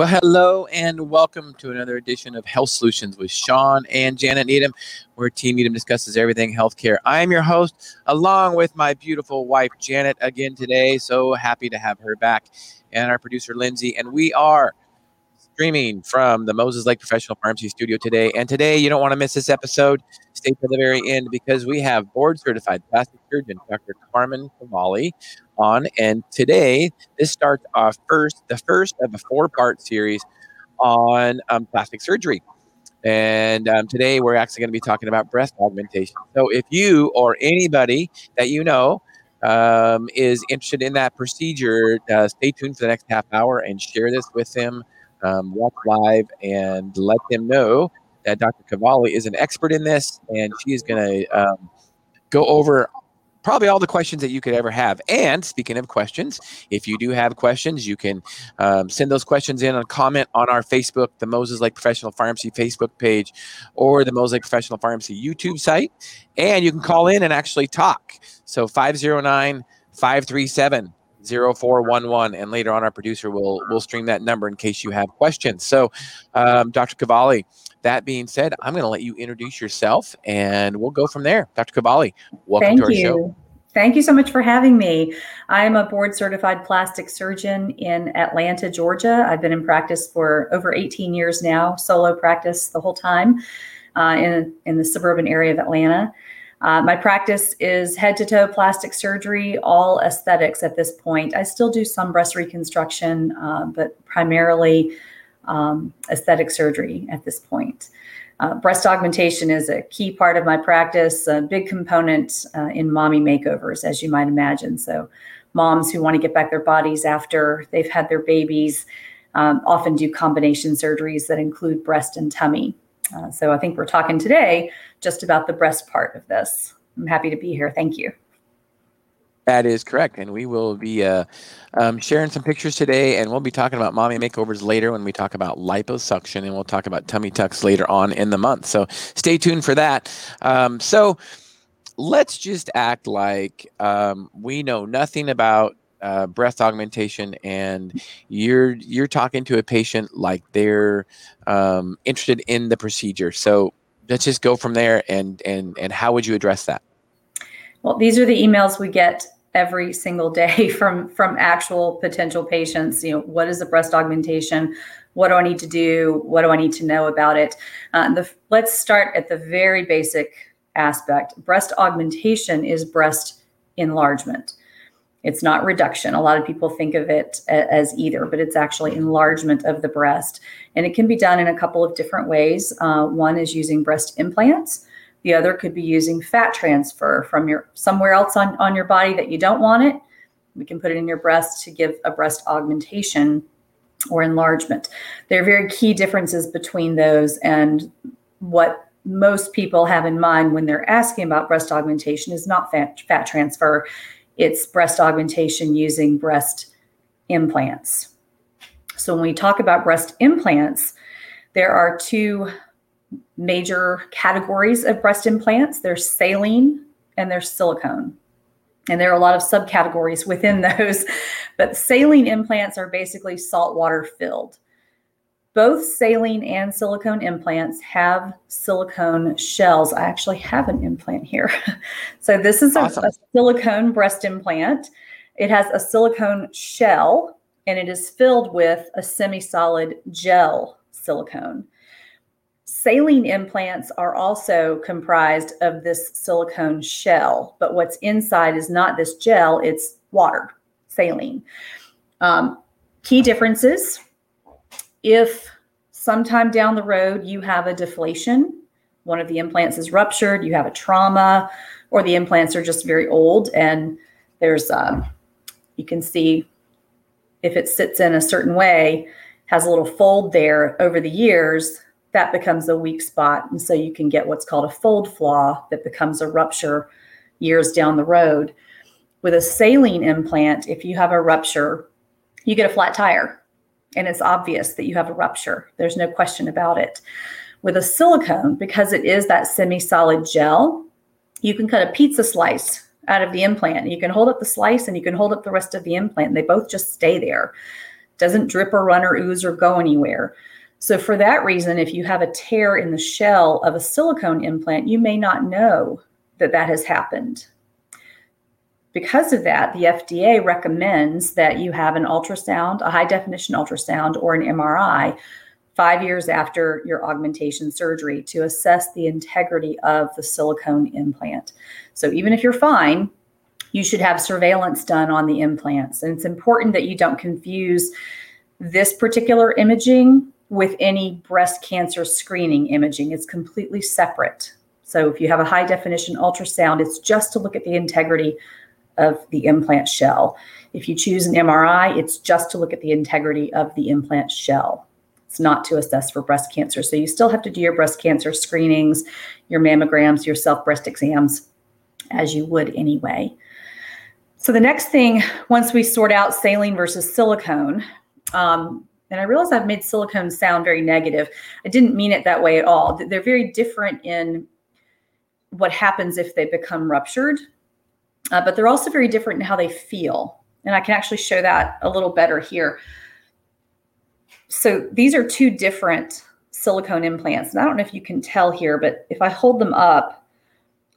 Well, hello and welcome to another edition of Health Solutions with Shawn and Janet Needham, where Team Needham discusses everything healthcare. I am your host, along with my beautiful wife, Janet, again today. So happy to have her back, and our producer, Lindsay. And we are streaming from the Moses Lake Professional Pharmacy Studio today. And today, you don't want to miss this episode. Stay to the very end because we have board certified plastic surgeon Dr. Carmen Kavali on. And today, this starts off first, the first of a four part series on um, plastic surgery. And um, today, we're actually going to be talking about breast augmentation. So, if you or anybody that you know um, is interested in that procedure, uh, stay tuned for the next half hour and share this with them um, watch live and let them know that Dr. Kavali is an expert in this and she is going to um, go over probably all the questions that you could ever have. And speaking of questions, if you do have questions, you can um, send those questions in and comment on our Facebook, the Moses Lake Professional Pharmacy Facebook page, or the Moses Lake Professional Pharmacy YouTube site. And you can call in and actually talk. So 509 537 0411 and later on our producer will will stream that number in case you have questions so um, dr kavali that being said i'm going to let you introduce yourself and we'll go from there dr kavali welcome Thank to our you. show Thank you so much for having me. I am a board certified plastic surgeon in Atlanta, Georgia. I've been in practice for over 18 years now, solo practice the whole time uh, in, in the suburban area of Atlanta. Uh, my practice is head to toe plastic surgery, all aesthetics at this point. I still do some breast reconstruction, uh, but primarily um, aesthetic surgery at this point. Uh, breast augmentation is a key part of my practice, a big component uh, in mommy makeovers, as you might imagine. So, moms who want to get back their bodies after they've had their babies um, often do combination surgeries that include breast and tummy. Uh, so, I think we're talking today just about the breast part of this. I'm happy to be here. Thank you. that is correct and we will be uh, um, sharing some pictures today and we'll be talking about mommy makeovers later when we talk about liposuction and we'll talk about tummy tucks later on in the month so stay tuned for that um, so let's just act like um, we know nothing about uh, breast augmentation and you're you're talking to a patient like they're um, interested in the procedure so let's just go from there and and and how would you address that Well, these are the emails we get every single day from from actual potential patients. You know, what is a breast augmentation? What do I need to do? What do I need to know about it? Uh, the, let's start at the very basic aspect. Breast augmentation is breast enlargement. It's not reduction. A lot of people think of it as either, but it's actually enlargement of the breast. And it can be done in a couple of different ways. Uh, one is using breast implants. The other could be using fat transfer from your somewhere else on, on your body that you don't want it. We can put it in your breast to give a breast augmentation or enlargement. There are very key differences between those and what most people have in mind when they're asking about breast augmentation is not fat, fat transfer, it's breast augmentation using breast implants. So when we talk about breast implants, there are two major categories of breast implants there's saline and there's silicone. And there are a lot of subcategories within those, but saline implants are basically saltwater filled. Both saline and silicone implants have silicone shells. I actually have an implant here. so, this is a, a silicone breast implant. It has a silicone shell and it is filled with a semi solid gel silicone. Saline implants are also comprised of this silicone shell, but what's inside is not this gel, it's water, saline. Um, key differences if sometime down the road you have a deflation, one of the implants is ruptured, you have a trauma, or the implants are just very old and there's, um, you can see if it sits in a certain way, has a little fold there over the years, that becomes a weak spot. And so you can get what's called a fold flaw that becomes a rupture years down the road. With a saline implant, if you have a rupture, you get a flat tire and it's obvious that you have a rupture. There's no question about it. With a silicone, because it is that semi solid gel, you can cut a pizza slice out of the implant. You can hold up the slice and you can hold up the rest of the implant. They both just stay there. doesn't drip or run or ooze or go anywhere. So, for that reason, if you have a tear in the shell of a silicone implant, you may not know that that has happened. Because of that, the FDA recommends that you have an ultrasound, a high definition ultrasound, or an MRI five years after your augmentation surgery to assess the integrity of the silicone implant. So, even if you're fine, you should have surveillance done on the implants. And it's important that you don't confuse this particular imaging with any breast cancer screening imaging. It's completely separate. So if you have a high definition ultrasound, it's just to look at the integrity of the implant shell. If you choose an MRI, it's just to look at the integrity of the implant shell. It's not to assess for breast cancer. So you still have to do your breast cancer screenings, your mammograms, your self breast exams as you would anyway. So the next thing, once we sort out saline versus silicone, um, and I realize I've made silicone sound very negative. I didn't mean it that way at all. They're very different in what happens if they become ruptured, uh, but they're also very different in how they feel. And I can actually show that a little better here. So these are two different silicone implants. And I don't know if you can tell here, but if I hold them up,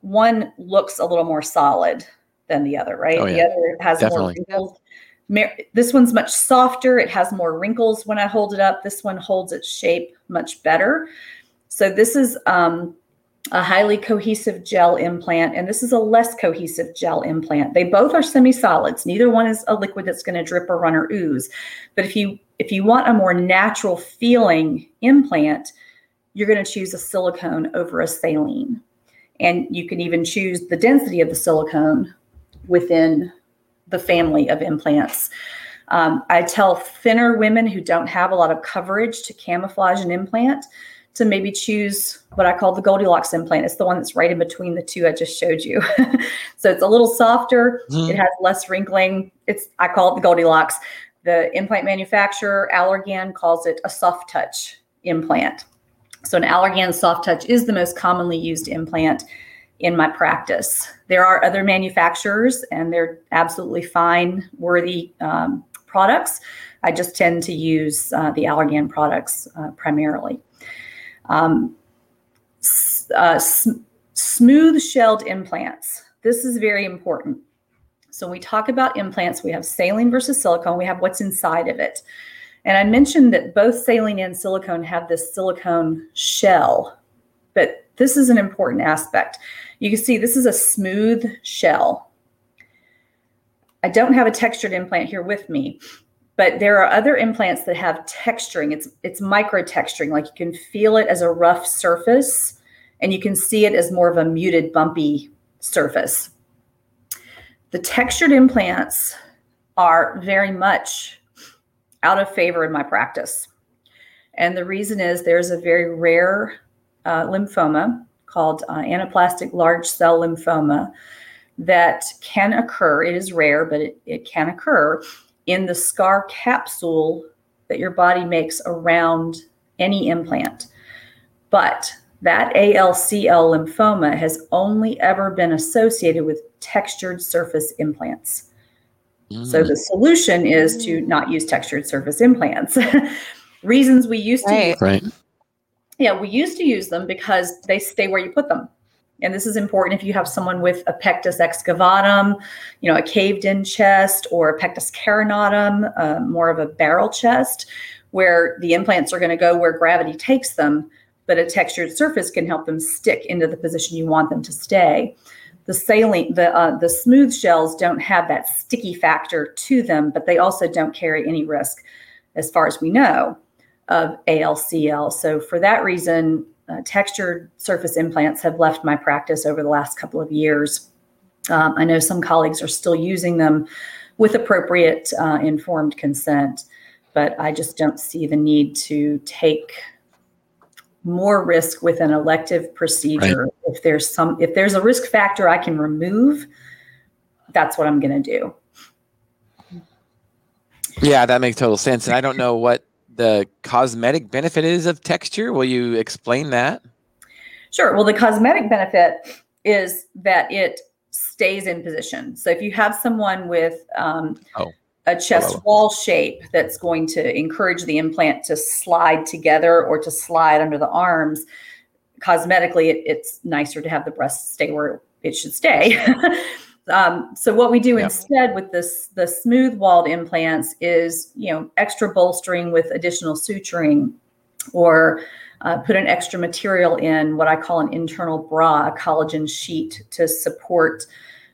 one looks a little more solid than the other, right? Oh, yeah. The other has Definitely. more wrinkles. This one's much softer. It has more wrinkles when I hold it up. This one holds its shape much better. So this is um, a highly cohesive gel implant, and this is a less cohesive gel implant. They both are semi-solids. Neither one is a liquid that's going to drip or run or ooze. But if you if you want a more natural feeling implant, you're going to choose a silicone over a saline. And you can even choose the density of the silicone within the family of implants. Um, I tell thinner women who don't have a lot of coverage to camouflage an implant to maybe choose what I call the Goldilocks implant. It's the one that's right in between the two I just showed you. so it's a little softer, mm-hmm. it has less wrinkling. It's I call it the Goldilocks. The implant manufacturer, Allergan, calls it a soft touch implant. So an Allergan soft touch is the most commonly used implant in my practice. There are other manufacturers, and they're absolutely fine, worthy um, products. I just tend to use uh, the Allergan products uh, primarily. Um, uh, smooth shelled implants. This is very important. So, we talk about implants, we have saline versus silicone, we have what's inside of it. And I mentioned that both saline and silicone have this silicone shell, but this is an important aspect. You can see this is a smooth shell. I don't have a textured implant here with me, but there are other implants that have texturing. It's it's micro texturing, like you can feel it as a rough surface and you can see it as more of a muted bumpy surface. The textured implants are very much out of favor in my practice. And the reason is there's a very rare uh, lymphoma called uh, anaplastic large cell lymphoma that can occur. It is rare, but it, it can occur in the scar capsule that your body makes around any implant. But that ALCL lymphoma has only ever been associated with textured surface implants. Mm. So the solution is to not use textured surface implants. Reasons we used to use right yeah, we used to use them because they stay where you put them. And this is important if you have someone with a pectus excavatum, you know, a caved in chest or a pectus carinatum, uh, more of a barrel chest, where the implants are going to go where gravity takes them, but a textured surface can help them stick into the position you want them to stay. The saline, the uh, the smooth shells don't have that sticky factor to them, but they also don't carry any risk, as far as we know of ALCL. So, for that reason, uh, textured surface implants have left my practice over the last couple of years. Um, I know some colleagues are still using them with appropriate uh, informed consent, but I just don't see the need to take more risk with an elective procedure. Right. If there's some, if there's a risk factor I can remove, that's what I'm going to do. Yeah, that makes total sense. And I don't know what the cosmetic benefit is of texture. Will you explain that? Sure. Well, the cosmetic benefit is that it stays in position. So if you have someone with um, oh. a chest wall shape that's going to encourage the implant to slide together or to slide under the arms. Cosmetically, it, it's nicer to have the breast stay where it should stay. um, so what we do yeah. instead with this the smooth walled implants is you know extra bolstering with additional suturing or uh, put an extra material in what I call an internal bra, a collagen sheet to support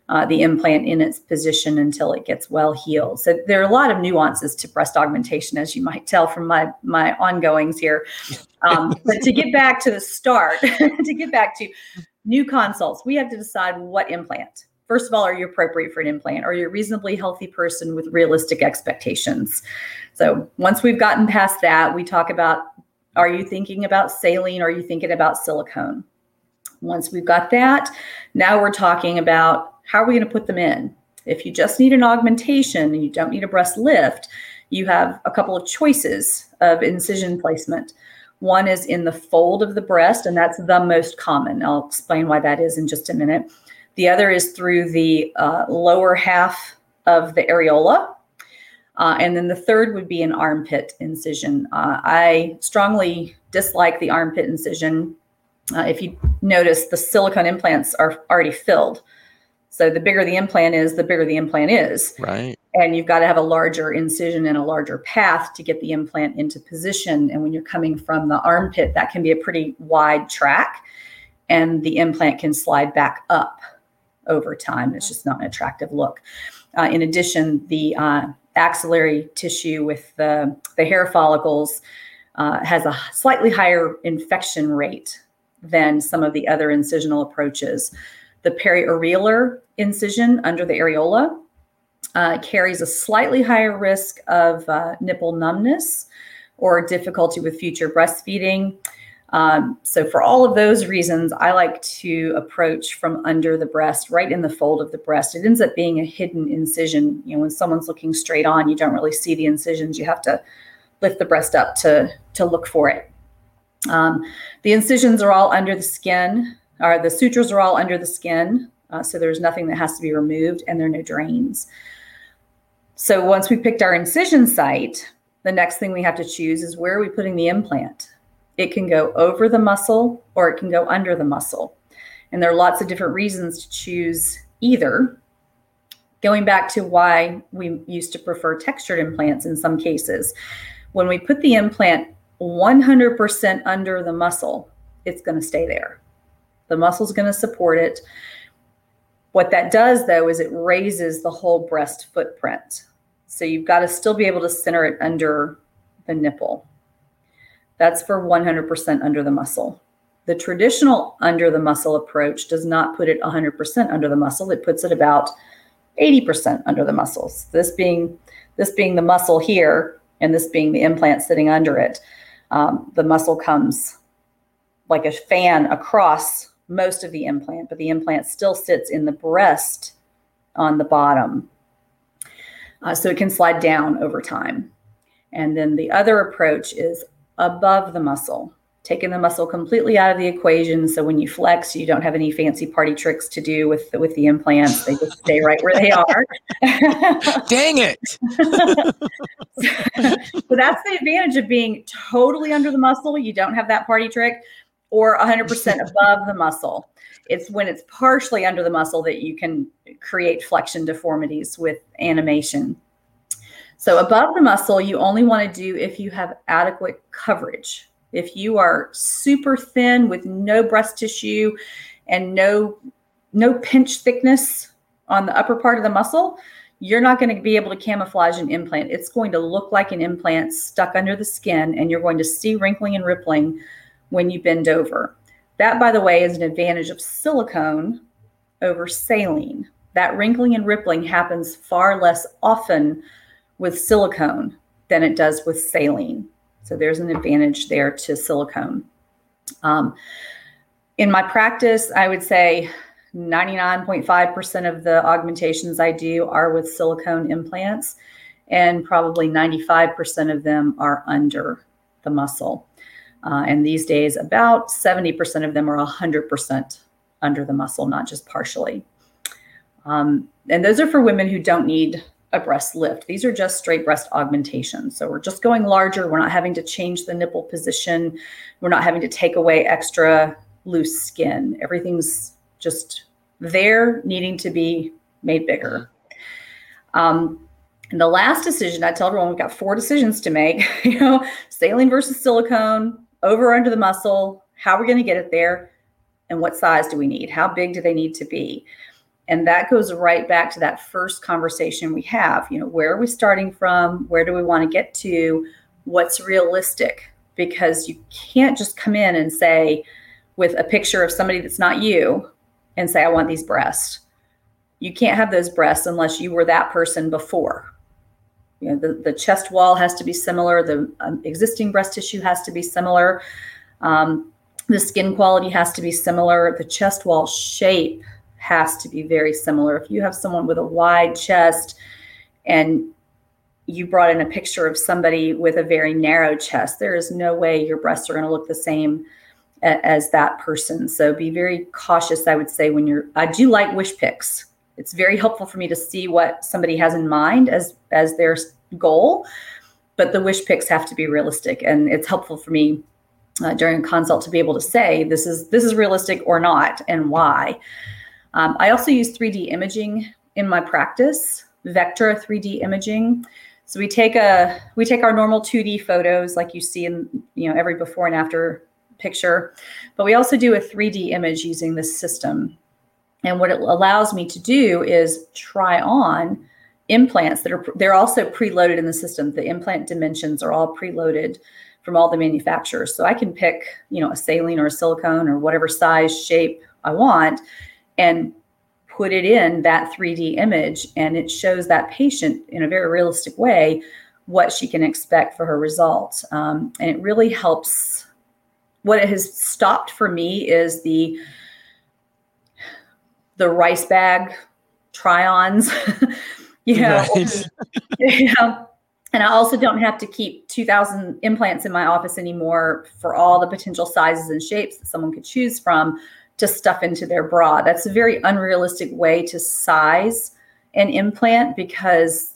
uh, the implant in its position until it gets well healed. So there are a lot of nuances to breast augmentation, as you might tell from my my ongoings here. Um, but to get back to the start, to get back to new consults, we have to decide what implant. First of all, are you appropriate for an implant? Are you a reasonably healthy person with realistic expectations? So once we've gotten past that, we talk about are you thinking about saline? Are you thinking about silicone? Once we've got that, now we're talking about how are we going to put them in? If you just need an augmentation and you don't need a breast lift, you have a couple of choices of incision placement. One is in the fold of the breast, and that's the most common. I'll explain why that is in just a minute. The other is through the uh, lower half of the areola. Uh, and then the third would be an armpit incision. Uh, I strongly dislike the armpit incision. Uh, if you notice, the silicone implants are already filled. So the bigger the implant is, the bigger the implant is. Right. And you've got to have a larger incision and a larger path to get the implant into position. And when you're coming from the armpit, that can be a pretty wide track. And the implant can slide back up over time. It's just not an attractive look. Uh, in addition, the uh, axillary tissue with the, the hair follicles uh, has a slightly higher infection rate than some of the other incisional approaches. The periareolar incision under the areola uh, carries a slightly higher risk of uh, nipple numbness or difficulty with future breastfeeding. Um, so, for all of those reasons, I like to approach from under the breast, right in the fold of the breast. It ends up being a hidden incision. You know, when someone's looking straight on, you don't really see the incisions. You have to lift the breast up to to look for it. Um, the incisions are all under the skin or the sutures are all under the skin, uh, so there's nothing that has to be removed, and there are no drains. So once we picked our incision site, the next thing we have to choose is where are we putting the implant? It can go over the muscle or it can go under the muscle. And there are lots of different reasons to choose either. Going back to why we used to prefer textured implants in some cases, when we put the implant 100% under the muscle, it's going to stay there. The muscle's going to support it. What that does, though, is it raises the whole breast footprint. So you've got to still be able to center it under the nipple. That's for 100% under the muscle. The traditional under the muscle approach does not put it 100% under the muscle. It puts it about 80% under the muscles. This being this being the muscle here, and this being the implant sitting under it. Um, the muscle comes like a fan across most of the implant, but the implant still sits in the breast on the bottom. Uh, so it can slide down over time. And then the other approach is above the muscle, taking the muscle completely out of the equation. So when you flex, you don't have any fancy party tricks to do with the, with the implants. They just stay right where they are. Dang it. so that's the advantage of being totally under the muscle. You don't have that party trick or 100% above the muscle. It's when it's partially under the muscle that you can create flexion deformities with animation. So, above the muscle, you only want to do if you have adequate coverage. If you are super thin with no breast tissue and no no pinch thickness on the upper part of the muscle, you're not going to be able to camouflage an implant. It's going to look like an implant stuck under the skin, and you're going to see wrinkling and rippling when you bend over. That, by the way, is an advantage of silicone over saline. That wrinkling and rippling happens far less often with silicone than it does with saline. So there's an advantage there to silicone. Um, in my practice, I would say 99.5% of the augmentations I do are with silicone implants, and probably 95% of them are under the muscle. Uh, and these days, about 70% of them are 100% under the muscle, not just partially. Um, and those are for women who don't need a breast lift. These are just straight breast augmentations. So we're just going larger. We're not having to change the nipple position. We're not having to take away extra loose skin. Everything's just there, needing to be made bigger. Um, and the last decision, I tell everyone we've got four decisions to make. you know, saline versus silicone, over under the muscle. How we're we going to get it there? And what size do we need? How big do they need to be? And that goes right back to that first conversation we have. You know, where are we starting from? Where do we want to get to? What's realistic? Because you can't just come in and say, with a picture of somebody that's not you, and say, I want these breasts. You can't have those breasts unless you were that person before. You know, the, the chest wall has to be similar, the um, existing breast tissue has to be similar, um, the skin quality has to be similar, the chest wall shape has to be very similar. If you have someone with a wide chest and you brought in a picture of somebody with a very narrow chest, there is no way your breasts are going to look the same as that person. So be very cautious, I would say, when you're. I do like wish picks. It's very helpful for me to see what somebody has in mind as as their goal, but the wish picks have to be realistic, and it's helpful for me uh, during a consult to be able to say this is this is realistic or not, and why. Um, I also use 3D imaging in my practice, Vectra 3D imaging. So we take a we take our normal 2D photos like you see in you know every before and after picture, but we also do a 3D image using this system. And what it allows me to do is try on implants that are they're also preloaded in the system. The implant dimensions are all preloaded from all the manufacturers. So I can pick, you know, a saline or a silicone or whatever size shape I want and put it in that 3D image and it shows that patient in a very realistic way what she can expect for her results. Um, and it really helps. What it has stopped for me is the the rice bag try-ons. you know, right. you know, and I also don't have to keep 2,000 implants in my office anymore for all the potential sizes and shapes that someone could choose from to stuff into their bra. That's a very unrealistic way to size an implant because,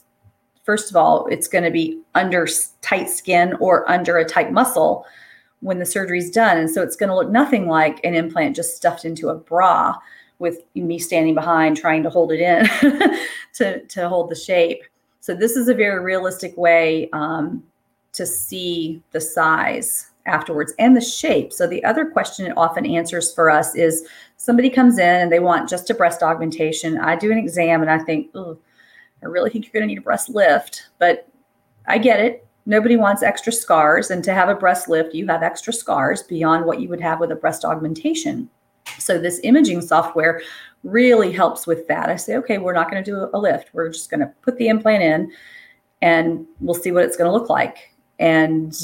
first of all, it's going to be under tight skin or under a tight muscle when the surgery is done. And so it's going to look nothing like an implant just stuffed into a bra with me standing behind trying to hold it in to, to hold the shape. So this is a very realistic way um, to see the size afterwards and the shape. So the other question it often answers for us is somebody comes in and they want just a breast augmentation. I do an exam and I think, oh, I really think you're going to need a breast lift, but I get it. Nobody wants extra scars. And to have a breast lift, you have extra scars beyond what you would have with a breast augmentation. So this imaging software really helps with that. I say, okay, we're not going to do a lift. We're just going to put the implant in and we'll see what it's going to look like. And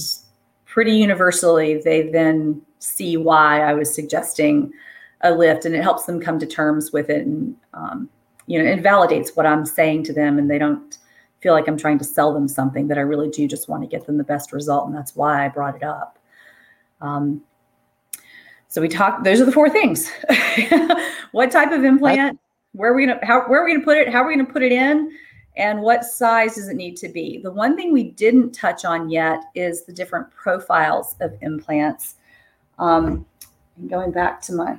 pretty universally, they then see why I was suggesting a lift, and it helps them come to terms with it, and um, you know, it validates what I'm saying to them, and they don't feel like I'm trying to sell them something. That I really do just want to get them the best result, and that's why I brought it up. Um, so we talk. Those are the four things. what type of implant? Where are we gonna? How? Where are we gonna put it? How are we gonna put it in? And what size does it need to be? The one thing we didn't touch on yet is the different profiles of implants. Um, going back to my,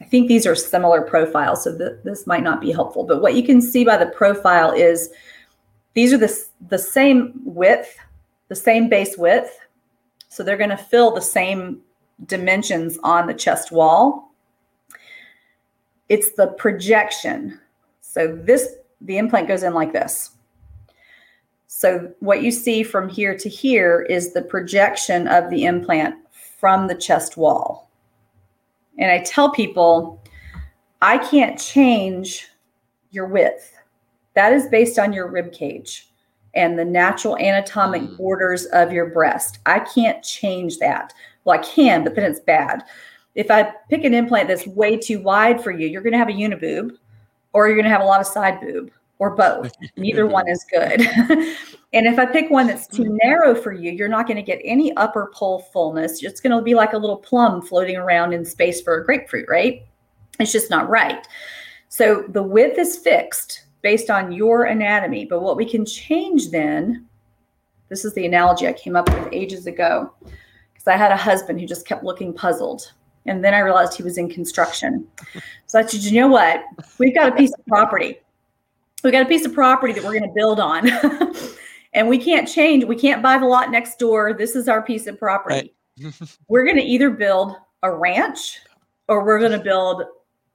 I think these are similar profiles, so th- this might not be helpful. But what you can see by the profile is these are the, the same width, the same base width. So they're going to fill the same dimensions on the chest wall. It's the projection. So this the implant goes in like this. So what you see from here to here is the projection of the implant from the chest wall. And I tell people, I can't change your width. That is based on your rib cage and the natural anatomic mm. borders of your breast. I can't change that. Well, I can, but then it's bad. If I pick an implant that's way too wide for you, you're going to have a uniboob or you're going to have a lot of side boob or both. Neither one is good. and if I pick one that's too narrow for you, you're not going to get any upper pole fullness. It's going to be like a little plum floating around in space for a grapefruit, right? It's just not right. So the width is fixed based on your anatomy. But what we can change then, this is the analogy I came up with ages ago, because I had a husband who just kept looking puzzled. And then I realized he was in construction. So I said, you know what? We've got a piece of property. We've got a piece of property that we're going to build on. and we can't change. We can't buy the lot next door. This is our piece of property. Right. we're going to either build a ranch or we're going to build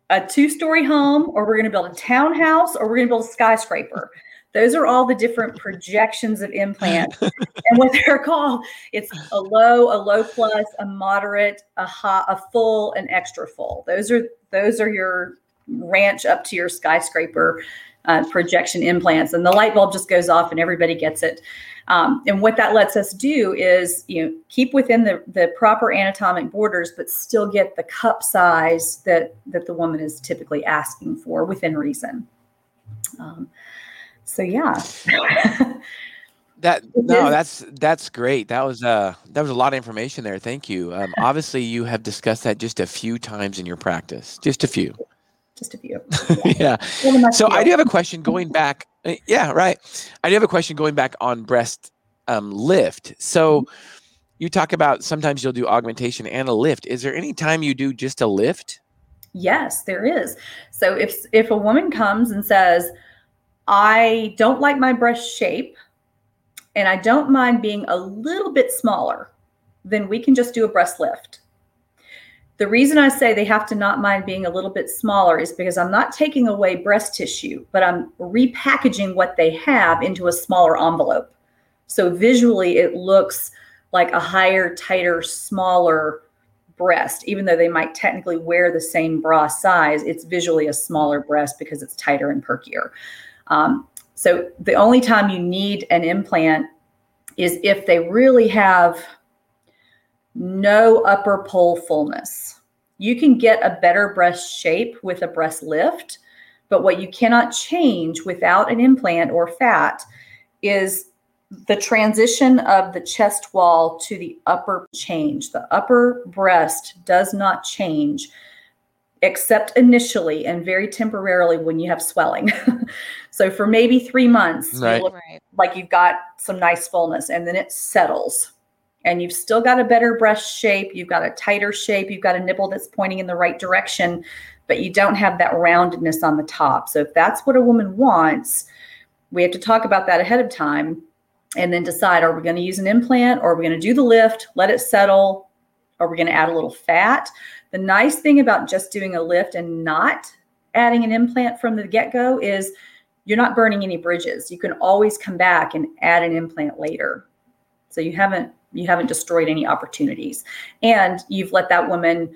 a two story home or we're going to build a townhouse or we're going to build a skyscraper. Those are all the different projections of implant and what they're called. It's a low, a low plus, a moderate, a high, a full, an extra full. Those are those are your ranch up to your skyscraper uh, projection implants, and the light bulb just goes off and everybody gets it. Um, and what that lets us do is, you know, keep within the, the proper anatomic borders, but still get the cup size that that the woman is typically asking for within reason. Um, so yeah. that no that's that's great that was uh that was a lot of information there thank you um, obviously you have discussed that just a few times in your practice just a few just a few. yeah. So I do have a question going back. Uh, yeah, right. I do have a question going back on breast um, lift. So mm-hmm. you talk about sometimes you'll do augmentation and a lift. Is there any time you do just a lift? Yes, there is. So if if a woman comes and says, "I don't like my breast shape, and I don't mind being a little bit smaller," then we can just do a breast lift. The reason I say they have to not mind being a little bit smaller is because I'm not taking away breast tissue, but I'm repackaging what they have into a smaller envelope. So visually, it looks like a higher, tighter, smaller breast, even though they might technically wear the same bra size, it's visually a smaller breast because it's tighter and perkier. Um, so the only time you need an implant is if they really have no upper pole fullness. You can get a better breast shape with a breast lift, but what you cannot change without an implant or fat is the transition of the chest wall to the upper change. The upper breast does not change except initially and very temporarily when you have swelling. so for maybe three months, right. you look right. like you've got some nice fullness and then it settles and you've still got a better breast shape, you've got a tighter shape, you've got a nipple that's pointing in the right direction, but you don't have that roundedness on the top. So if that's what a woman wants, we have to talk about that ahead of time and then decide are we going to use an implant or are we going to do the lift, let it settle, are we going to add a little fat? The nice thing about just doing a lift and not adding an implant from the get go is you're not burning any bridges. You can always come back and add an implant later. So you haven't you haven't destroyed any opportunities and you've let that woman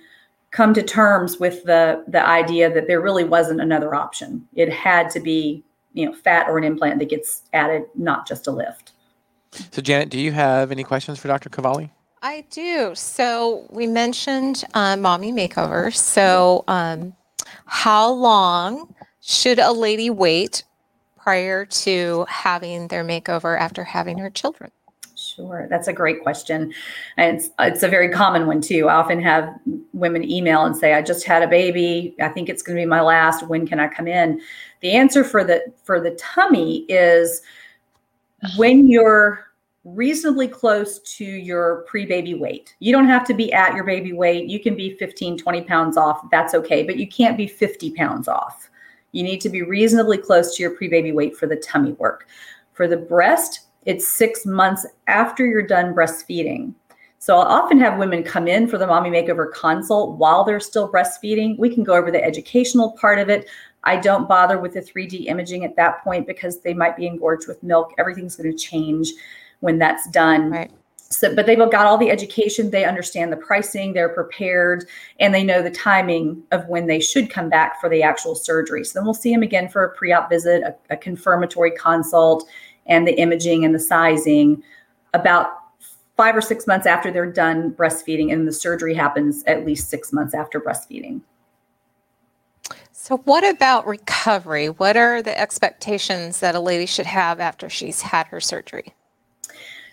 come to terms with the the idea that there really wasn't another option it had to be you know fat or an implant that gets added not just a lift so janet do you have any questions for dr kavali i do so we mentioned uh, mommy makeover so um, how long should a lady wait prior to having their makeover after having her children Sure, that's a great question. And it's, it's a very common one too. I often have women email and say, I just had a baby. I think it's going to be my last. When can I come in? The answer for the for the tummy is when you're reasonably close to your pre-baby weight. You don't have to be at your baby weight. You can be 15, 20 pounds off. That's okay, but you can't be 50 pounds off. You need to be reasonably close to your pre-baby weight for the tummy work. For the breast, it's six months after you're done breastfeeding. So I'll often have women come in for the mommy makeover consult while they're still breastfeeding. We can go over the educational part of it. I don't bother with the 3D imaging at that point because they might be engorged with milk. Everything's going to change when that's done. Right. So, but they've got all the education, they understand the pricing, they're prepared, and they know the timing of when they should come back for the actual surgery. So then we'll see them again for a pre-op visit, a, a confirmatory consult, and the imaging and the sizing about five or six months after they're done breastfeeding, and the surgery happens at least six months after breastfeeding. So, what about recovery? What are the expectations that a lady should have after she's had her surgery?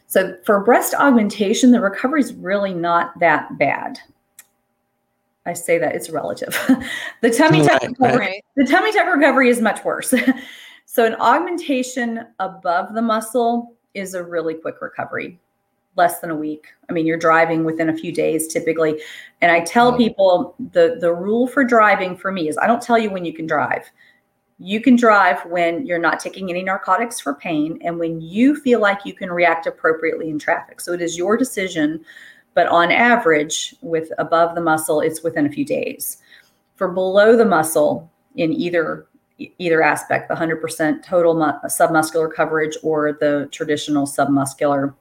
So, for breast augmentation, the recovery is really not that bad. I say that it's relative. the tummy tuck recovery, the tummy tuck recovery is much worse. So, an augmentation above the muscle is a really quick recovery, less than a week. I mean, you're driving within a few days typically. And I tell people the, the rule for driving for me is I don't tell you when you can drive. You can drive when you're not taking any narcotics for pain and when you feel like you can react appropriately in traffic. So, it is your decision. But on average, with above the muscle, it's within a few days. For below the muscle, in either either aspect, the 100% total mu- submuscular coverage or the traditional submuscular,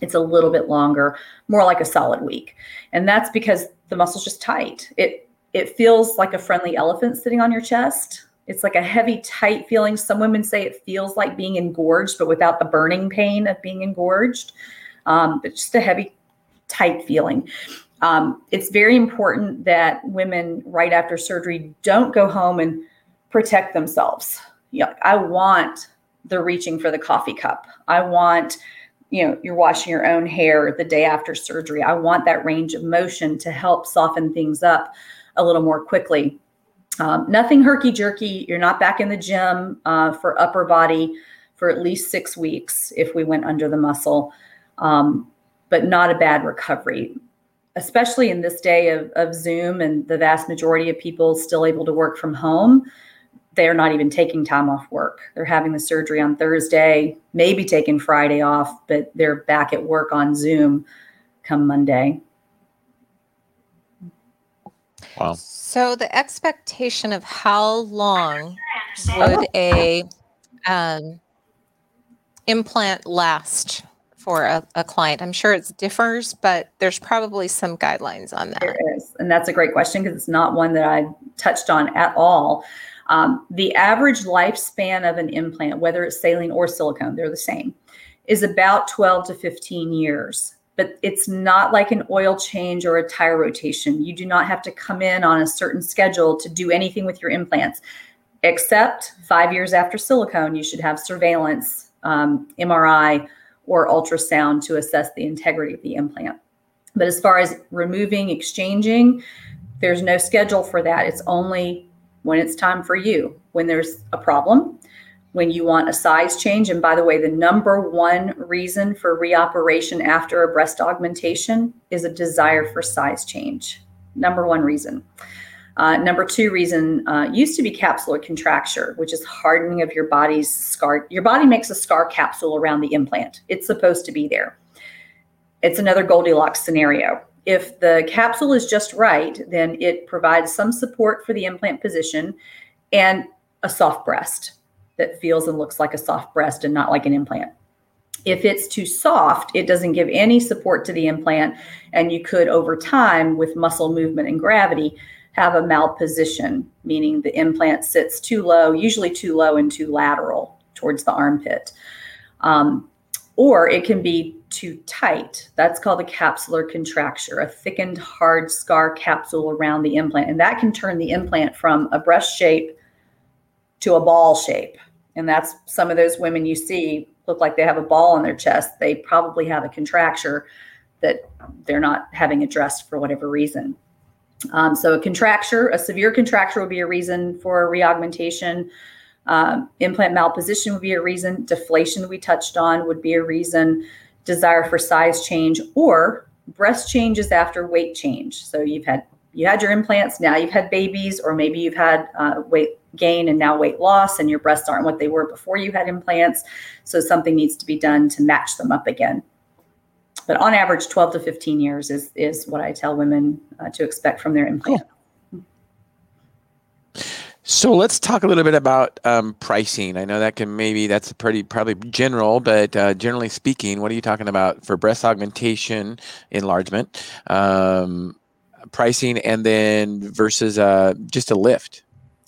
it's a little bit longer, more like a solid week. And that's because the muscle's just tight. It it feels like a friendly elephant sitting on your chest. It's like a heavy, tight feeling. Some women say it feels like being engorged, but without the burning pain of being engorged. Um, but just a heavy, tight feeling. Um, it's very important that women right after surgery don't go home and protect themselves. Yeah, I want the reaching for the coffee cup. I want, you know, you're washing your own hair the day after surgery. I want that range of motion to help soften things up a little more quickly. Um, nothing herky jerky. You're not back in the gym uh, for upper body for at least six weeks if we went under the muscle, um, but not a bad recovery especially in this day of, of Zoom and the vast majority of people still able to work from home they're not even taking time off work. They're having the surgery on Thursday, maybe taking Friday off, but they're back at work on Zoom come Monday. Wow. So the expectation of how long would a um, implant last for a, a, client? I'm sure it differs, but there's probably some guidelines on that. There is, and that's a great question because it's not one that I touched on at all. Um, the average lifespan of an implant, whether it's saline or silicone, they're the same, is about 12 to 15 years. But it's not like an oil change or a tire rotation. You do not have to come in on a certain schedule to do anything with your implants, except five years after silicone, you should have surveillance, um, MRI, or ultrasound to assess the integrity of the implant. But as far as removing, exchanging, there's no schedule for that. It's only when it's time for you, when there's a problem, when you want a size change. And by the way, the number one reason for reoperation after a breast augmentation is a desire for size change. Number one reason. Uh, number two reason uh, used to be capsular contracture, which is hardening of your body's scar. Your body makes a scar capsule around the implant. It's supposed to be there. It's another Goldilocks scenario. If the capsule is just right, then it provides some support for the implant position and a soft breast that feels and looks like a soft breast and not like an implant. If it's too soft, it doesn't give any support to the implant, and you could, over time, with muscle movement and gravity, have a malposition, meaning the implant sits too low, usually too low and too lateral towards the armpit. Um, or it can be too tight. That's called a capsular contracture, a thickened, hard scar capsule around the implant. And that can turn the implant from a breast shape to a ball shape. And that's some of those women you see look like they have a ball on their chest. They probably have a contracture that they're not having addressed for whatever reason. Um, so, a contracture, a severe contracture would be a reason for reaugmentation. Um, implant malposition would be a reason. Deflation, we touched on, would be a reason desire for size change or breast changes after weight change. So you've had you had your implants, now you've had babies, or maybe you've had uh, weight gain and now weight loss, and your breasts aren't what they were before you had implants. So something needs to be done to match them up again. But on average, 12 to 15 years is is what I tell women uh, to expect from their implant. Cool. So let's talk a little bit about um, pricing. I know that can maybe that's pretty probably general, but uh, generally speaking, what are you talking about for breast augmentation enlargement um, pricing, and then versus uh, just a lift?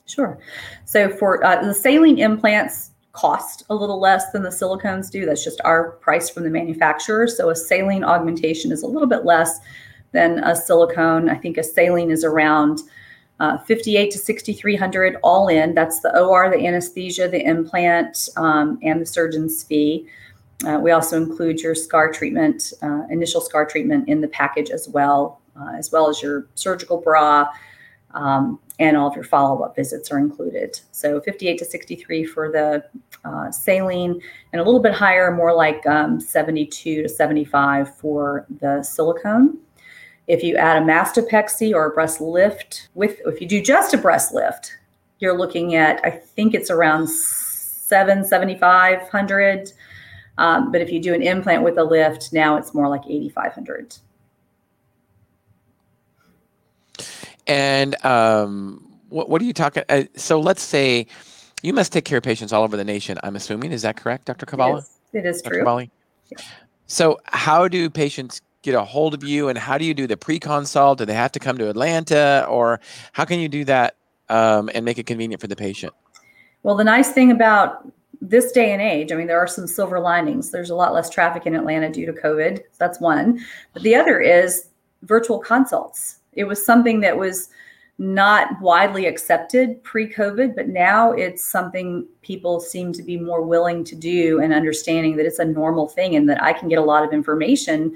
Sure. So for uh, the saline implants cost a little less than the silicones do. That's just our price from the manufacturer. So a saline augmentation is a little bit less than a silicone. I think a saline is around uh, 58 to 6300 all in. That's the OR, the anesthesia, the implant, um, and the surgeon's fee. Uh, we also include your scar treatment, uh, initial scar treatment in the package as well, uh, as well as your surgical bra, um, and all of your follow-up visits are included. So 58 to 63 for the uh, saline, and a little bit higher, more like um, 72 to 75 for the silicone. If you add a mastopexy or a breast lift with, if you do just a breast lift, you're looking at, I think it's around seven, 7,500. Um, but if you do an implant with a lift, now it's more like 8,500. And um, what, what are you talking? Uh, so let's say you must take care of patients all over the nation. I'm assuming is that correct, Dr. It is, it is Dr. true. Kavali? So how do patients get a hold of you, and how do you do the pre-consult? Do they have to come to Atlanta, or how can you do that um, and make it convenient for the patient? Well, the nice thing about this day and age, I mean, there are some silver linings. There's a lot less traffic in Atlanta due to COVID. So that's one. But the other is virtual consults. It was something that was not widely accepted pre-COVID, but now it's something people seem to be more willing to do and understanding that it's a normal thing and that I can get a lot of information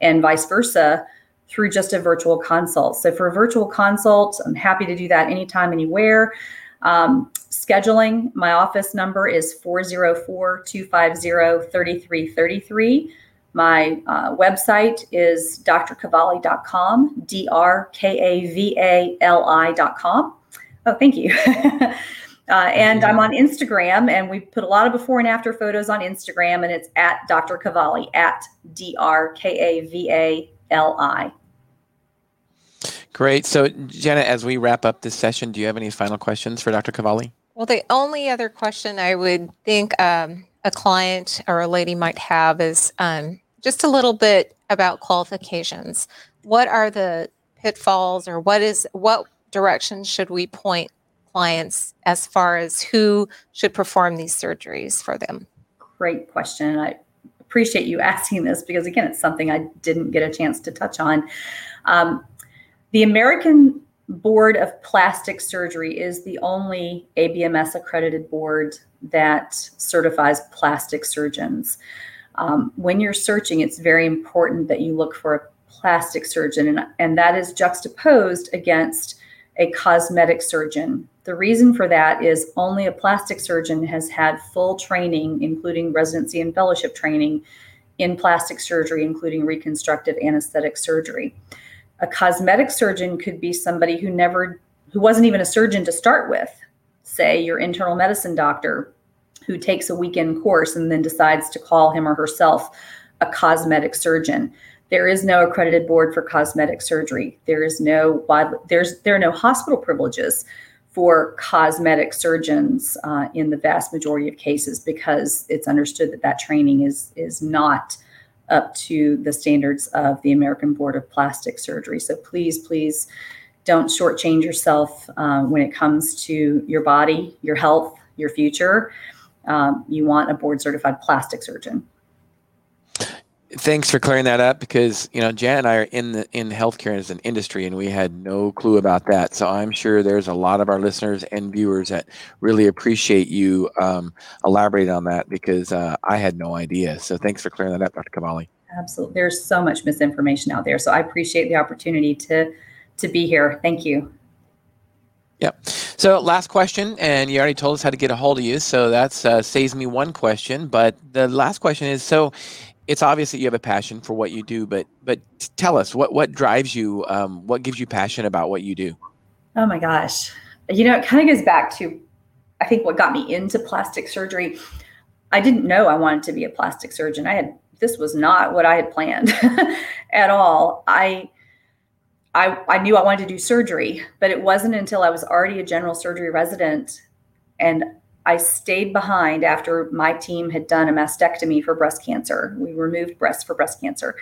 and vice versa through just a virtual consult. So for a virtual consult, I'm happy to do that anytime, anywhere. Um, scheduling, my office number is 404 250 3333. My uh, website is drkavali.com, D R K A V A L I.com. Oh, thank you. uh, and I'm on Instagram, and we put a lot of before and after photos on Instagram, and it's at Dr. Kavali, at D R K A V A L I. Great. So, Jenna, as we wrap up this session, do you have any final questions for Dr. Kavali? Well, the only other question I would think um, a client or a lady might have is um, just a little bit about qualifications. What are the pitfalls, or what is what direction should we point clients as far as who should perform these surgeries for them? Great question. I appreciate you asking this because again, it's something I didn't get a chance to touch on. Um, the American Board of Plastic Surgery is the only ABMS accredited board that certifies plastic surgeons. Um, when you're searching, it's very important that you look for a plastic surgeon, and, and that is juxtaposed against a cosmetic surgeon. The reason for that is only a plastic surgeon has had full training, including residency and fellowship training in plastic surgery, including reconstructive anesthetic surgery. A cosmetic surgeon could be somebody who never, who wasn't even a surgeon to start with. Say your internal medicine doctor who takes a weekend course and then decides to call him or herself a cosmetic surgeon. There is no accredited board for cosmetic surgery. There is no there's there are no hospital privileges for cosmetic surgeons uh, in the vast majority of cases because it's understood that that training is is not up to the standards of the American Board of Plastic Surgery. So please, please don't shortchange yourself uh, when it comes to your body, your health, your future. Um, you want a board certified plastic surgeon. Thanks for clearing that up because you know Jan and I are in the in healthcare as an industry and we had no clue about that. So I'm sure there's a lot of our listeners and viewers that really appreciate you um, elaborating on that because uh, I had no idea. So thanks for clearing that up, Dr. Kavali. Absolutely, there's so much misinformation out there. So I appreciate the opportunity to to be here. Thank you. Yep. So last question, and you already told us how to get a hold of you, so that uh, saves me one question. But the last question is: so it's obvious that you have a passion for what you do, but but tell us what what drives you, um, what gives you passion about what you do. Oh my gosh, you know, it kind of goes back to, I think what got me into plastic surgery. I didn't know I wanted to be a plastic surgeon. I had this was not what I had planned at all. I. I, I knew I wanted to do surgery, but it wasn't until I was already a general surgery resident and I stayed behind after my team had done a mastectomy for breast cancer. We removed breasts for breast cancer.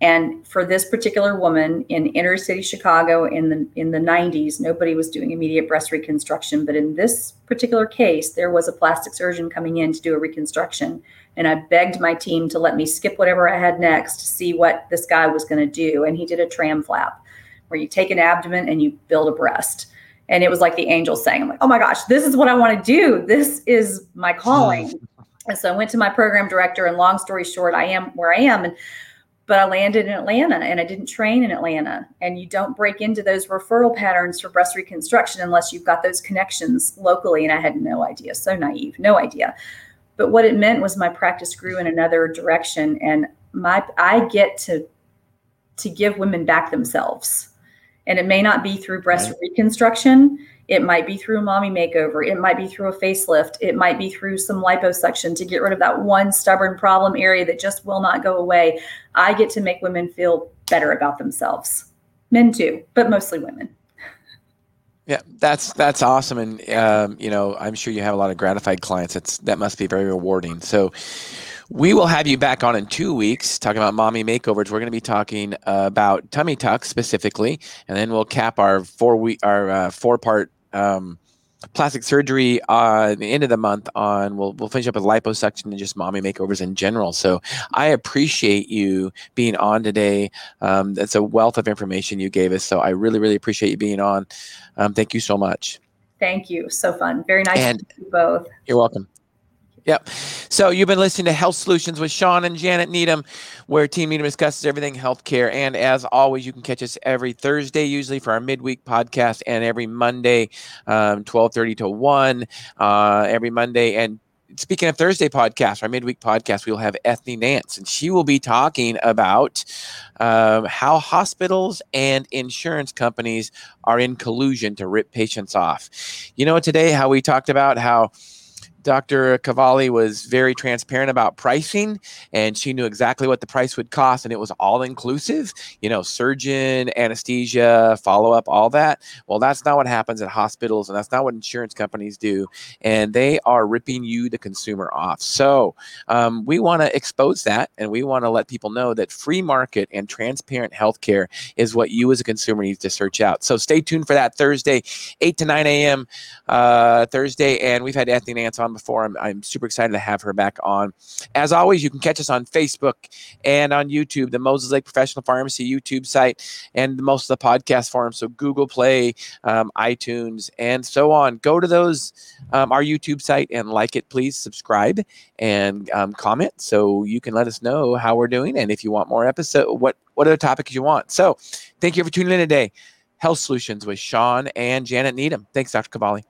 And for this particular woman in inner city Chicago in the in the 90s, nobody was doing immediate breast reconstruction. But in this particular case, there was a plastic surgeon coming in to do a reconstruction. And I begged my team to let me skip whatever I had next to see what this guy was going to do. And he did a tram flap where you take an abdomen and you build a breast and it was like the angel saying, I'm like, oh my gosh, this is what I want to do. This is my calling. Hmm. and so I went to my program director, and long story short, I am where I am. And but I landed in Atlanta and I didn't train in Atlanta. And you don't break into those referral patterns for breast reconstruction unless you've got those connections locally. And I had no idea, so naive, no idea. But what it meant was my practice grew in another direction, and my I get to to give women back themselves. And it may not be through breast right. reconstruction. It might be through a mommy makeover. It might be through a facelift. It might be through some liposuction to get rid of that one stubborn problem area that just will not go away. I get to make women feel better about themselves. Men too, but mostly women. Yeah, that's that's awesome, and um, you know I'm sure you have a lot of gratified clients. That's that must be very rewarding. So, we will have you back on in two weeks talking about mommy makeovers. We're going to be talking uh, about tummy tucks specifically, and then we'll cap our four week our uh, four part um, plastic surgery uh, the end of the month on we'll, we'll finish up with liposuction and just mommy makeovers in general. So i appreciate you being on today. Um, that's a wealth of information you gave us so i really really appreciate you being on. Um, thank you so much. Thank you. So fun. Very nice and to both. You're welcome Yep. So you've been listening to Health Solutions with Shawn and Janet Needham, where Team Needham discusses everything healthcare. And as always, you can catch us every Thursday, usually for our midweek podcast, and every Monday, um, twelve thirty to one, uh, every Monday. And speaking of Thursday podcast, our midweek podcast, we'll have Ethne Nance, and she will be talking about um, how hospitals and insurance companies are in collusion to rip patients off. You know, today how we talked about how Dr. Kavali was very transparent about pricing and she knew exactly what the price would cost and it was all inclusive, you know, surgeon, anesthesia, follow up, all that. Well, that's not what happens at hospitals and that's not what insurance companies do. And they are ripping you, the consumer, off. So um, we want to expose that and we want to let people know that free market and transparent healthcare is what you as a consumer needs to search out. So stay tuned for that Thursday, 8 to 9 a.m. Uh, Thursday. And we've had Ethne Nance before. I'm, I'm super excited to have her back on. As always, you can catch us on Facebook and on YouTube, the Moses Lake Professional Pharmacy YouTube site, and most of the podcast forums. So Google Play, um, iTunes, and so on. Go to those, um, our YouTube site, and like it, please. Subscribe and um, comment so you can let us know how we're doing and if you want more episode, what what other topics you want. So, thank you for tuning in today. Health Solutions with Shawn and Janet Needham. Thanks, Dr. Kavali.